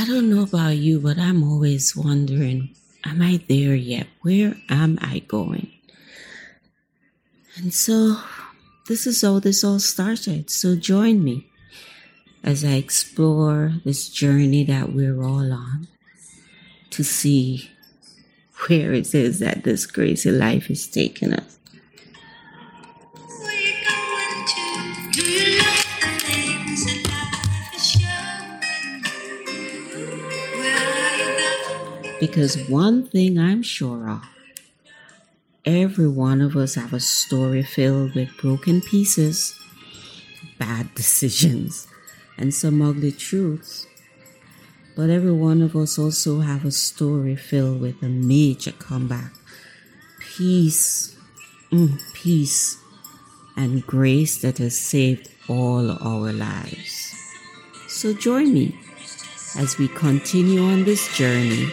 I don't know about you, but I'm always wondering am I there yet? Where am I going? And so this is how this all started. So join me as I explore this journey that we're all on to see where it is that this crazy life is taking us. Because one thing I'm sure of every one of us have a story filled with broken pieces, bad decisions, and some ugly truths. But every one of us also have a story filled with a major comeback. Peace, mm, peace, and grace that has saved all our lives. So join me as we continue on this journey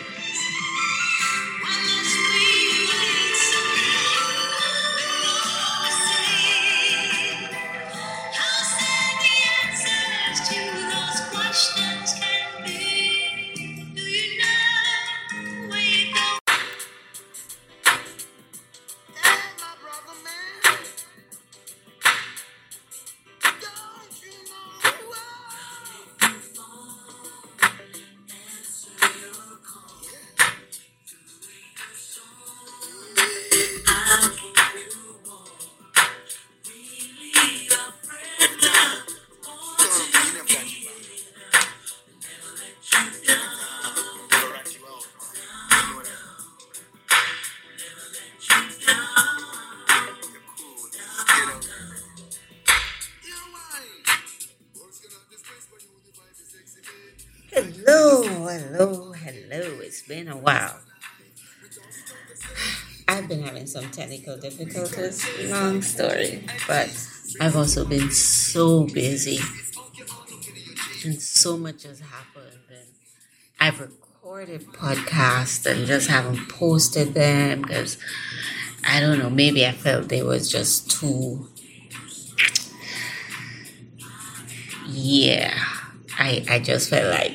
While. I've been having some technical difficulties, long story, but I've also been so busy and so much has happened. And I've recorded podcasts and just haven't posted them because I don't know, maybe I felt they was just too, yeah I, I just felt like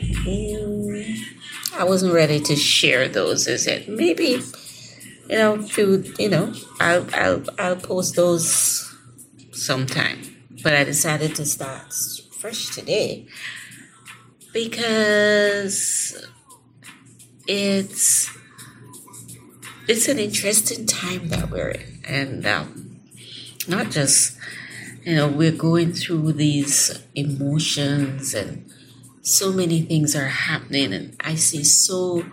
I wasn't ready to share those. Is it maybe you know few you know I'll I'll I'll post those sometime. But I decided to start fresh today because it's it's an interesting time that we're in, and um, not just you know we're going through these emotions and so many things are happening, and I see so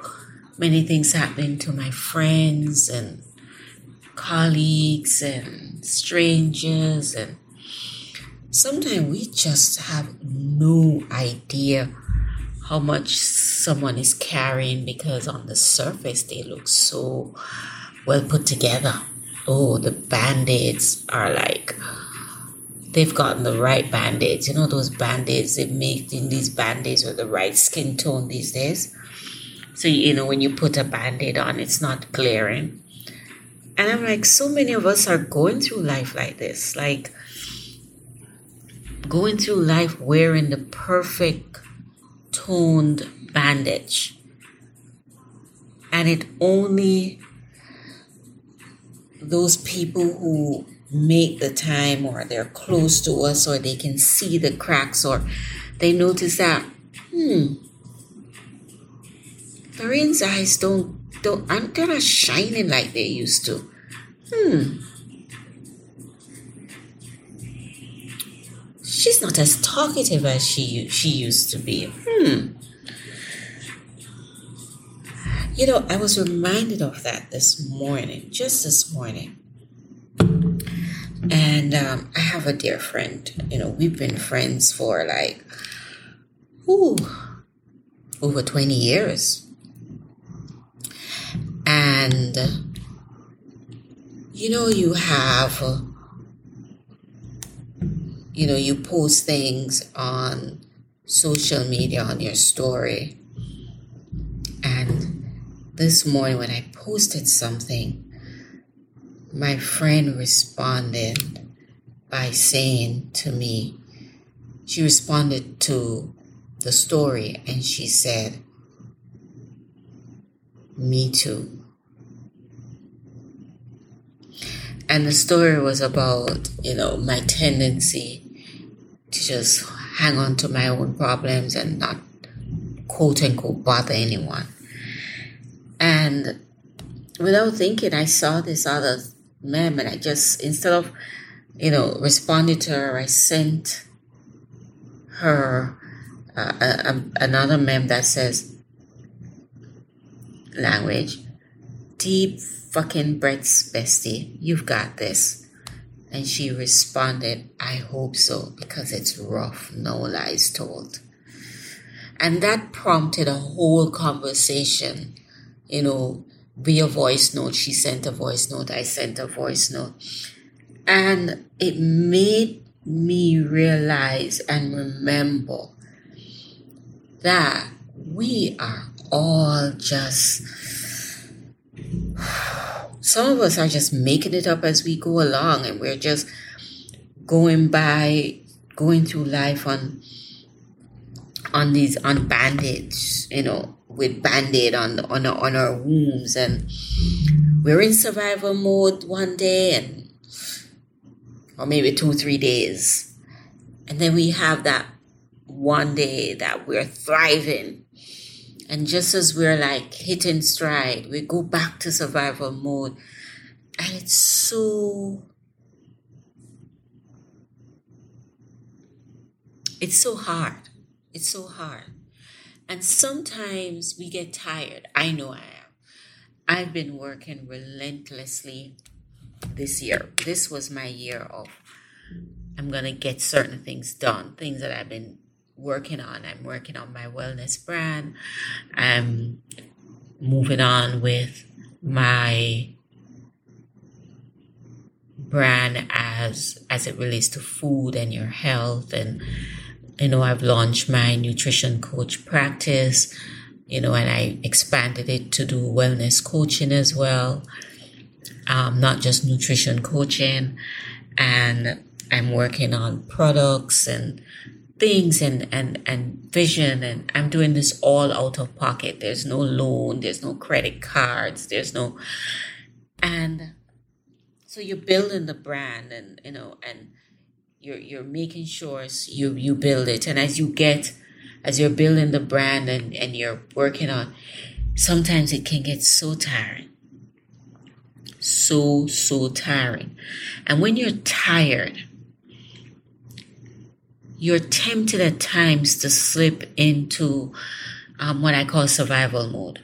many things happening to my friends and colleagues and strangers and sometimes we just have no idea how much someone is carrying because on the surface they look so well put together. Oh, the band-aids are like they've gotten the right band-aids. You know those band-aids they make in these band-aids with the right skin tone these days. So you know when you put a band-aid on, it's not glaring. And I'm like, so many of us are going through life like this, like going through life wearing the perfect toned bandage. And it only those people who make the time or they're close to us or they can see the cracks or they notice that hmm Doreen's eyes don't don't aren't they're shining like they used to. Hmm. She's not as talkative as she she used to be. Hmm. You know, I was reminded of that this morning, just this morning. And um, I have a dear friend. You know, we've been friends for like, ooh, over 20 years. And, you know, you have, you know, you post things on social media on your story. And this morning when I posted something, my friend responded by saying to me, she responded to the story and she said, Me too. And the story was about, you know, my tendency to just hang on to my own problems and not quote unquote bother anyone. And without thinking, I saw this other mem and I just, instead of, you know, responded to her, I sent her uh, a, a, another mem that says, language, deep fucking breaths, bestie, you've got this. And she responded, I hope so, because it's rough, no lies told. And that prompted a whole conversation, you know, via voice note. She sent a voice note, I sent a voice note. And it made me realize and remember that we are all just some of us are just making it up as we go along and we're just going by going through life on on these on bandage you know with band-aid on on on our wounds. And we're in survival mode one day and or maybe two three days and then we have that one day that we're thriving and just as we're like hitting stride, we go back to survival mode. And it's so it's so hard. It's so hard. And sometimes we get tired. I know I am. I've been working relentlessly this year. This was my year of I'm going to get certain things done, things that I've been working on. I'm working on my wellness brand. I'm moving on with my brand as as it relates to food and your health and you know I've launched my nutrition coach practice you know and I expanded it to do wellness coaching as well um, not just nutrition coaching and I'm working on products and things and, and, and vision. And I'm doing this all out of pocket. There's no loan, there's no credit cards, there's no, and so you're building the brand and, you know, and you're, you're making sure you, you build it. And as you get, as you're building the brand and, and you're working on, sometimes it can get so tiring. So, so tiring. And when you're tired, you're tempted at times to slip into um, what I call survival mode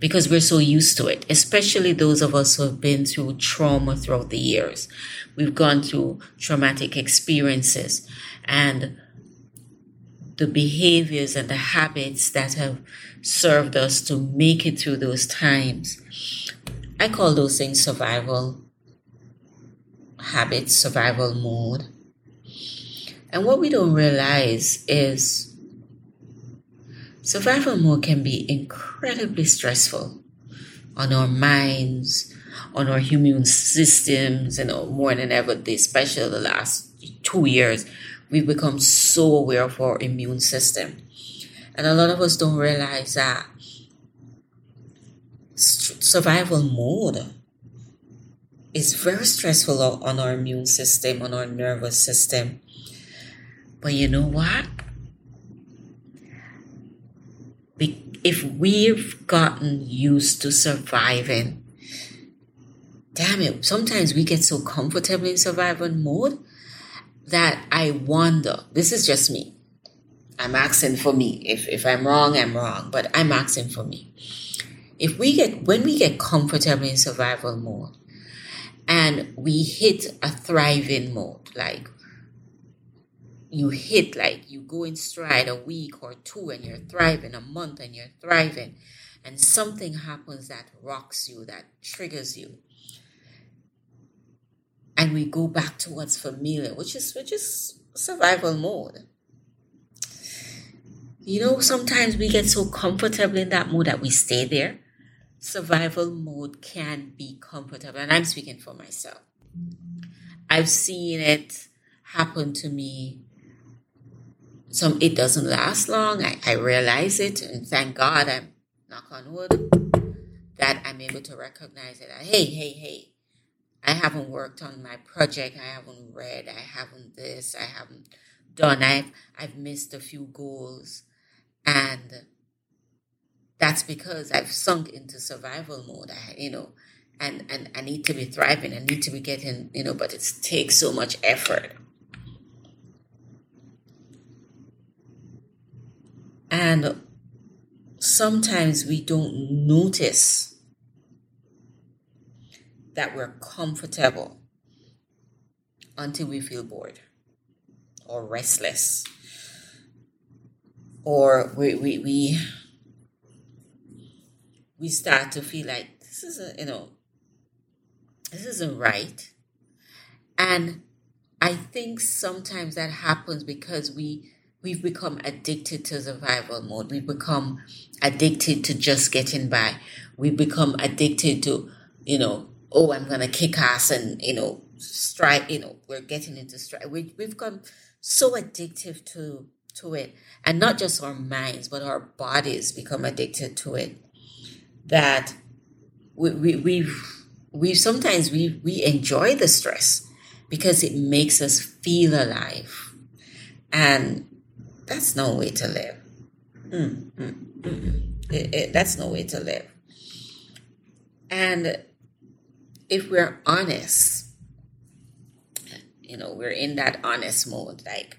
because we're so used to it, especially those of us who have been through trauma throughout the years. We've gone through traumatic experiences and the behaviors and the habits that have served us to make it through those times. I call those things survival habits, survival mode. And what we don't realize is survival mode can be incredibly stressful on our minds, on our immune systems, you know, more than ever, especially the last two years, we've become so aware of our immune system. And a lot of us don't realize that survival mode is very stressful on our immune system, on our nervous system. But you know what? If we've gotten used to surviving, damn it, sometimes we get so comfortable in survival mode that I wonder, this is just me. I'm asking for me. If, if I'm wrong, I'm wrong, but I'm asking for me. If we get, when we get comfortable in survival mode and we hit a thriving mode, like you hit like you go in stride a week or two and you're thriving a month and you're thriving and something happens that rocks you that triggers you and we go back to what's familiar which is which is survival mode. You know sometimes we get so comfortable in that mode that we stay there survival mode can be comfortable and i'm speaking for myself i've seen it happen to me some it doesn't last long. I, I realize it and thank God I'm knock on wood that I'm able to recognize it. Hey, hey, hey. I haven't worked on my project. I haven't read. I haven't this. I haven't done. I've I've missed a few goals. And that's because I've sunk into survival mode. I, you know, and, and I need to be thriving. I need to be getting, you know, but it takes so much effort. And sometimes we don't notice that we're comfortable until we feel bored or restless or we, we, we we start to feel like this isn't, you know, this isn't right. And I think sometimes that happens because we we've become addicted to survival mode. We've become addicted to just getting by. We've become addicted to, you know, oh, I'm gonna kick ass and you know, strike. You know, we're getting into strike. We, we've become so addictive to to it, and not just our minds, but our bodies become addicted to it that we, we, we, we sometimes we, we enjoy the stress because it makes us feel alive. And that's no way to live. Mm, mm, mm, it, it, that's no way to live. And if we're honest, you know, we're in that honest mode, like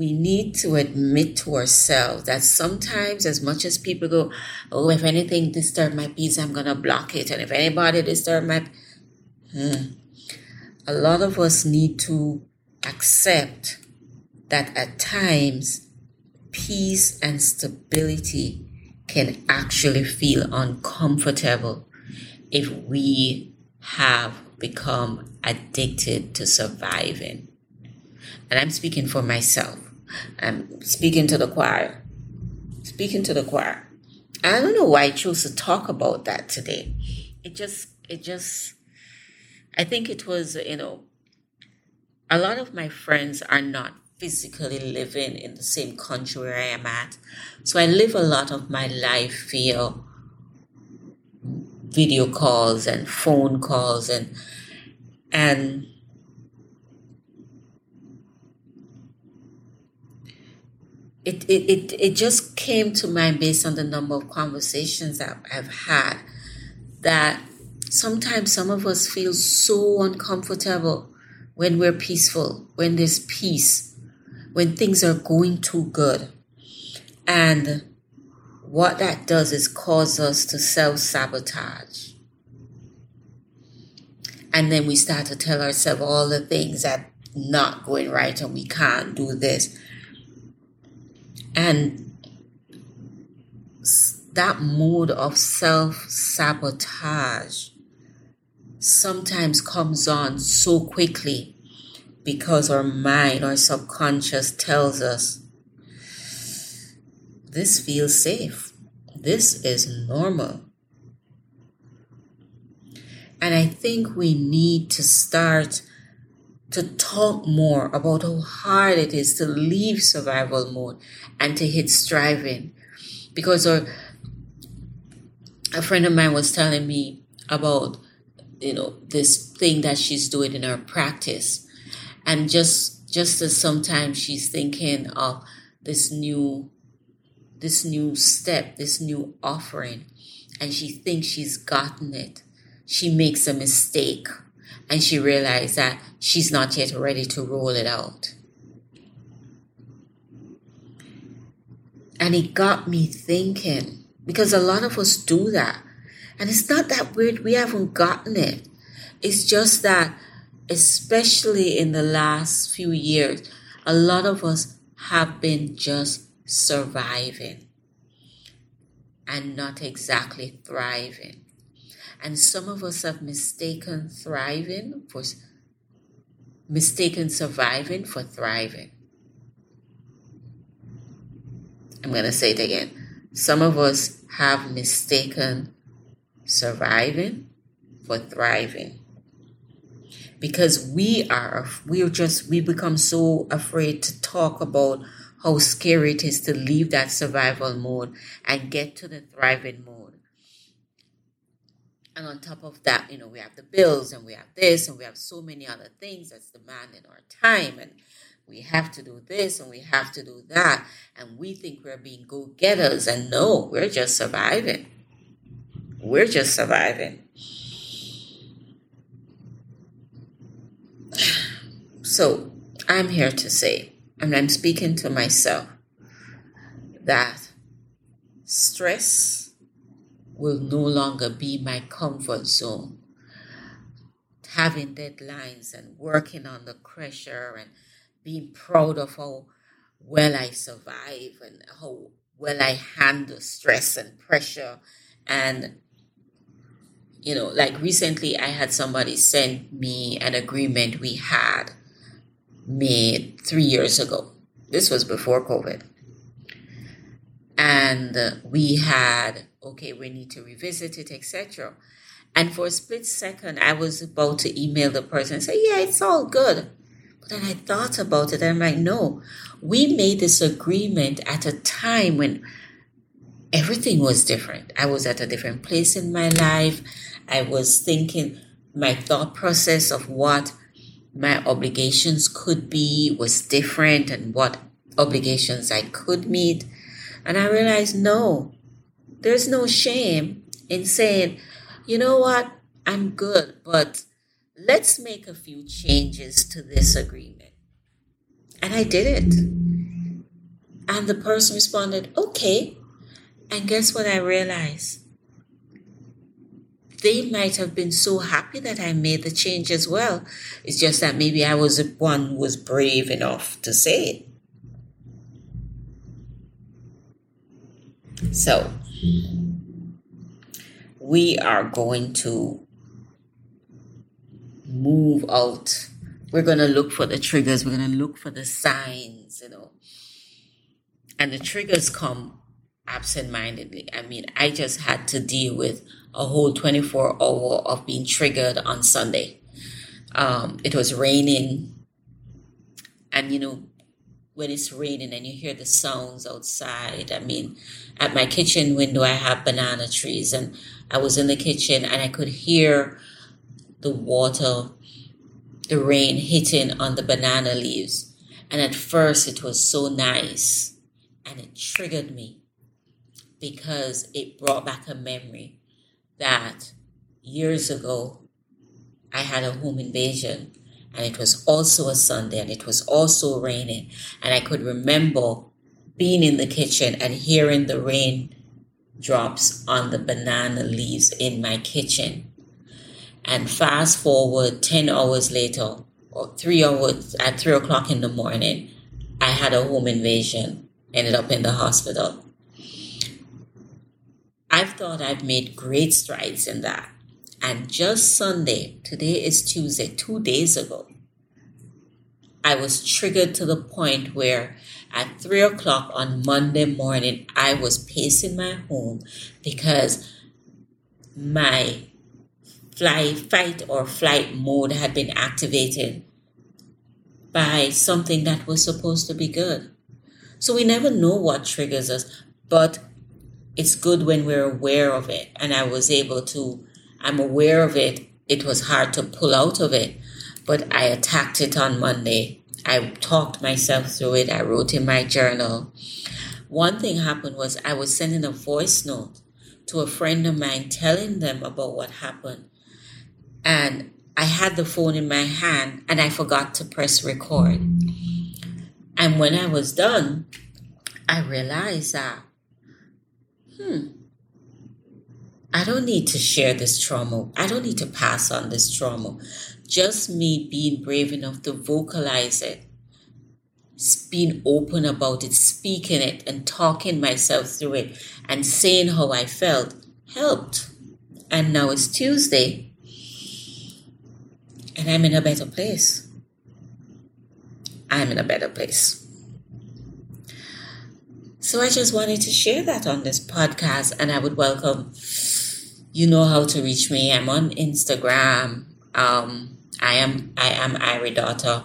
we need to admit to ourselves that sometimes, as much as people go, oh, if anything disturb my peace, I'm gonna block it, and if anybody disturb my, hmm. a lot of us need to accept that at times peace and stability can actually feel uncomfortable if we have become addicted to surviving and I'm speaking for myself. I'm speaking to the choir. Speaking to the choir. I don't know why I chose to talk about that today. It just, it just, I think it was, you know, a lot of my friends are not physically living in the same country where I am at. So I live a lot of my life via video calls and phone calls and and it, it, it, it just came to mind based on the number of conversations that I've had that sometimes some of us feel so uncomfortable when we're peaceful, when there's peace, when things are going too good. And what that does is cause us to self sabotage. And then we start to tell ourselves all the things that not going right and we can't do this and that mode of self sabotage sometimes comes on so quickly because our mind, our subconscious tells us this feels safe, this is normal. And I think we need to start to talk more about how hard it is to leave survival mode and to hit striving. Because a, a friend of mine was telling me about, you know, this thing that she's doing in her practice. And just just as sometimes she's thinking of this new this new step, this new offering, and she thinks she's gotten it, she makes a mistake and she realized that she's not yet ready to roll it out. And it got me thinking because a lot of us do that. And it's not that weird, we haven't gotten it. It's just that, especially in the last few years, a lot of us have been just surviving and not exactly thriving. And some of us have mistaken thriving for mistaken surviving for thriving. I'm going to say it again. Some of us have mistaken surviving for thriving. because we are we're just we become so afraid to talk about how scary it is to leave that survival mode and get to the thriving mode and on top of that you know we have the bills and we have this and we have so many other things that's demanding our time. And we have to do this and we have to do that. And we think we're being go-getters. And no we're just surviving. We're just surviving. So I'm here to say, and I'm speaking to myself, that stress will no longer be my comfort zone. Having deadlines and working under pressure and being proud of how well I survive and how well I handle stress and pressure. And, you know, like recently I had somebody send me an agreement we had made three years ago. This was before COVID. And we had, okay, we need to revisit it, etc. And for a split second, I was about to email the person and say, yeah, it's all good. But then I thought about it and I'm like, no, we made this agreement at a time when everything was different. I was at a different place in my life. I was thinking my thought process of what my obligations could be was different and what obligations I could meet. And I realized no, there's no shame in saying, you know what, I'm good, but let's make a few changes to this agreement. And I did it. And the person responded, okay. And guess what I realized? they might have been so happy that I made the change as well. It's just that maybe I was the one who was brave enough to say it. So, we are going to move out. We're going to look for the triggers. We're going to look for the signs, you know. And the triggers come absent mindedly. I mean, I just had to deal with a whole 24 hour of being triggered on Sunday. Um, it was raining, and you know, when it's raining and you hear the sounds outside. I mean, at my kitchen window, I have banana trees, and I was in the kitchen and I could hear the water, the rain hitting on the banana leaves. And at first, it was so nice and it triggered me because it brought back a memory that years ago I had a home invasion and it was also a Sunday and it was also raining. And I could remember being in the kitchen and hearing the rain drops on the banana leaves in my kitchen. And fast forward 10 hours later, or three hours at three o'clock in the morning, I had a home invasion, ended up in the hospital. I've thought I've made great strides in that. And just Sunday, today is Tuesday, two days ago, I was triggered to the point where at three o'clock on Monday morning, I was pacing my home because my fly, fight or flight mode had been activated by something that was supposed to be good. So we never know what triggers us, but it's good when we're aware of it. And I was able to, I'm aware of it. It was hard to pull out of it, but I attacked it on Monday. I talked myself through it. I wrote in my journal. One thing happened was I was sending a voice note to a friend of mine telling them about what happened. And I had the phone in my hand and I forgot to press record. And when I was done, I realized that hmm, I don't need to share this trauma. I don't need to pass on this trauma. Just me being brave enough to vocalize it, being open about it, speaking it, and talking myself through it, and saying how I felt helped. And now it's Tuesday, and I'm in a better place. I'm in a better place. So I just wanted to share that on this podcast, and I would welcome. You know how to reach me. I'm on Instagram. Um, I am I am Irie daughter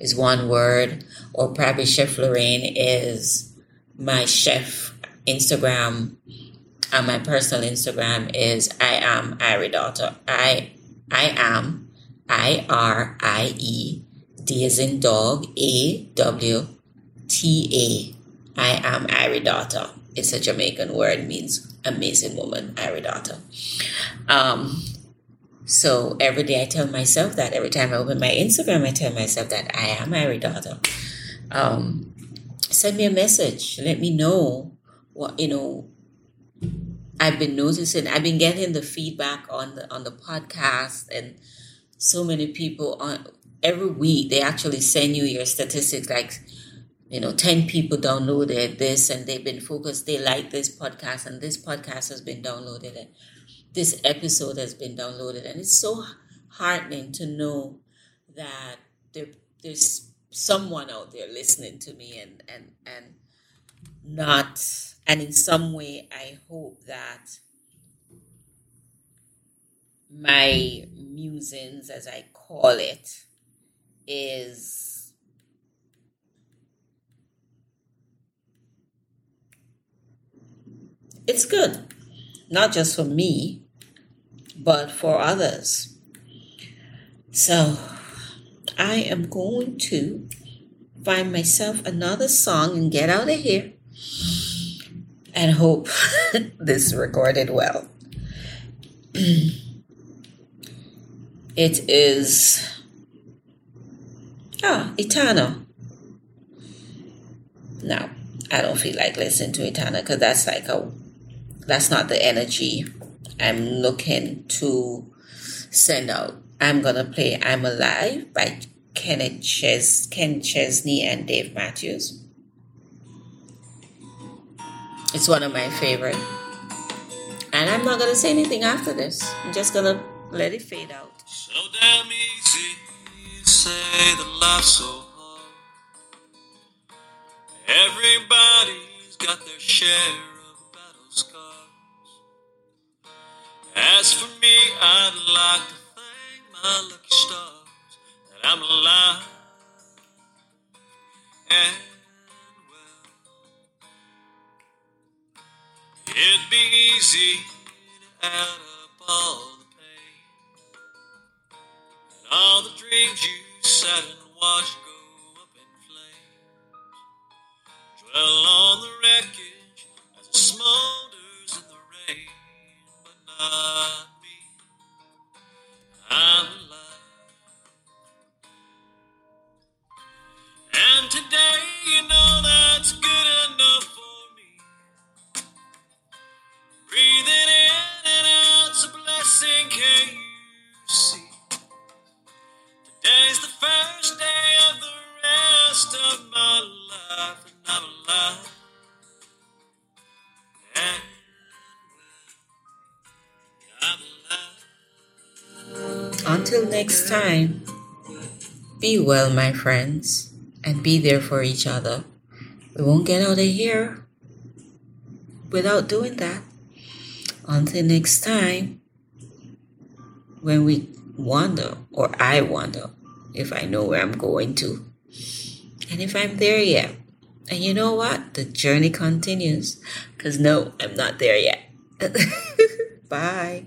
is one word, or probably Chef Lorraine is my chef Instagram. And my personal Instagram is I am Irie daughter. I I am I R I E D as in dog A W T A. I am Irie daughter. It's a Jamaican word means amazing woman, Irie daughter. Um, so every day I tell myself that. Every time I open my Instagram, I tell myself that I am Irie daughter. Um, send me a message. Let me know what you know. I've been noticing. I've been getting the feedback on the on the podcast, and so many people on every week they actually send you your statistics like you know 10 people downloaded this and they've been focused they like this podcast and this podcast has been downloaded and this episode has been downloaded. And it's so heartening to know that there, there's someone out there listening to me and, and, and not, and in some way, I hope that my musings, as I call it, is it's good not just for me, but for others. So I am going to find myself another song and get out of here and hope this recorded well. it is ah Eternal. No, I don't feel like listening to Eternal because that's like a that's not the energy I'm looking to send out. I'm gonna play I'm Alive by Kenneth Ches Ken Chesney and Dave Matthews. It's one of my favorite. And I'm not gonna say anything after this. I'm just gonna let it fade out. So damn easy, say the life's so hard. Everybody's got their share As for me, I'd like to thank my lucky stars that I'm alive and well. It'd be easy to add up all the pain and all the dreams you sat and watched go up in flames. Dwell on the wreckage as it rain not time, be well, my friends, and be there for each other. We won't get out of here without doing that. Until next time, when we wonder, or I wonder, if I know where I'm going to, and if I'm there yet. And you know what? The journey continues. Because no, I'm not there yet. Bye.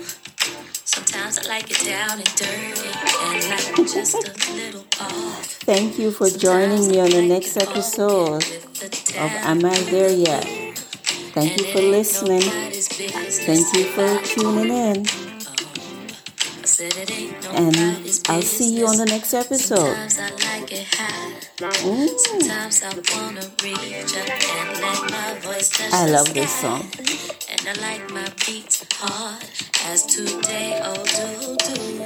Sometimes I like it down and dirty. And like just a little off. Thank you for joining me on the next episode of Am I There Yet? Thank you for listening. Thank you for tuning in. And I'll see you on the next episode. Mm. I love this song. And I like my beats hard as today oh do do.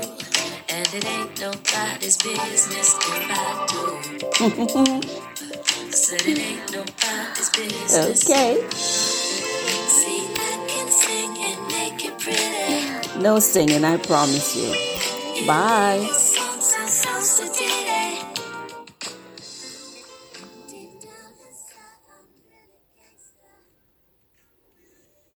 And it ain't nobody's business if I do. Said it ain't nobody's business. Okay. See, I can sing and make it pretty. No singing, I promise you. Bye.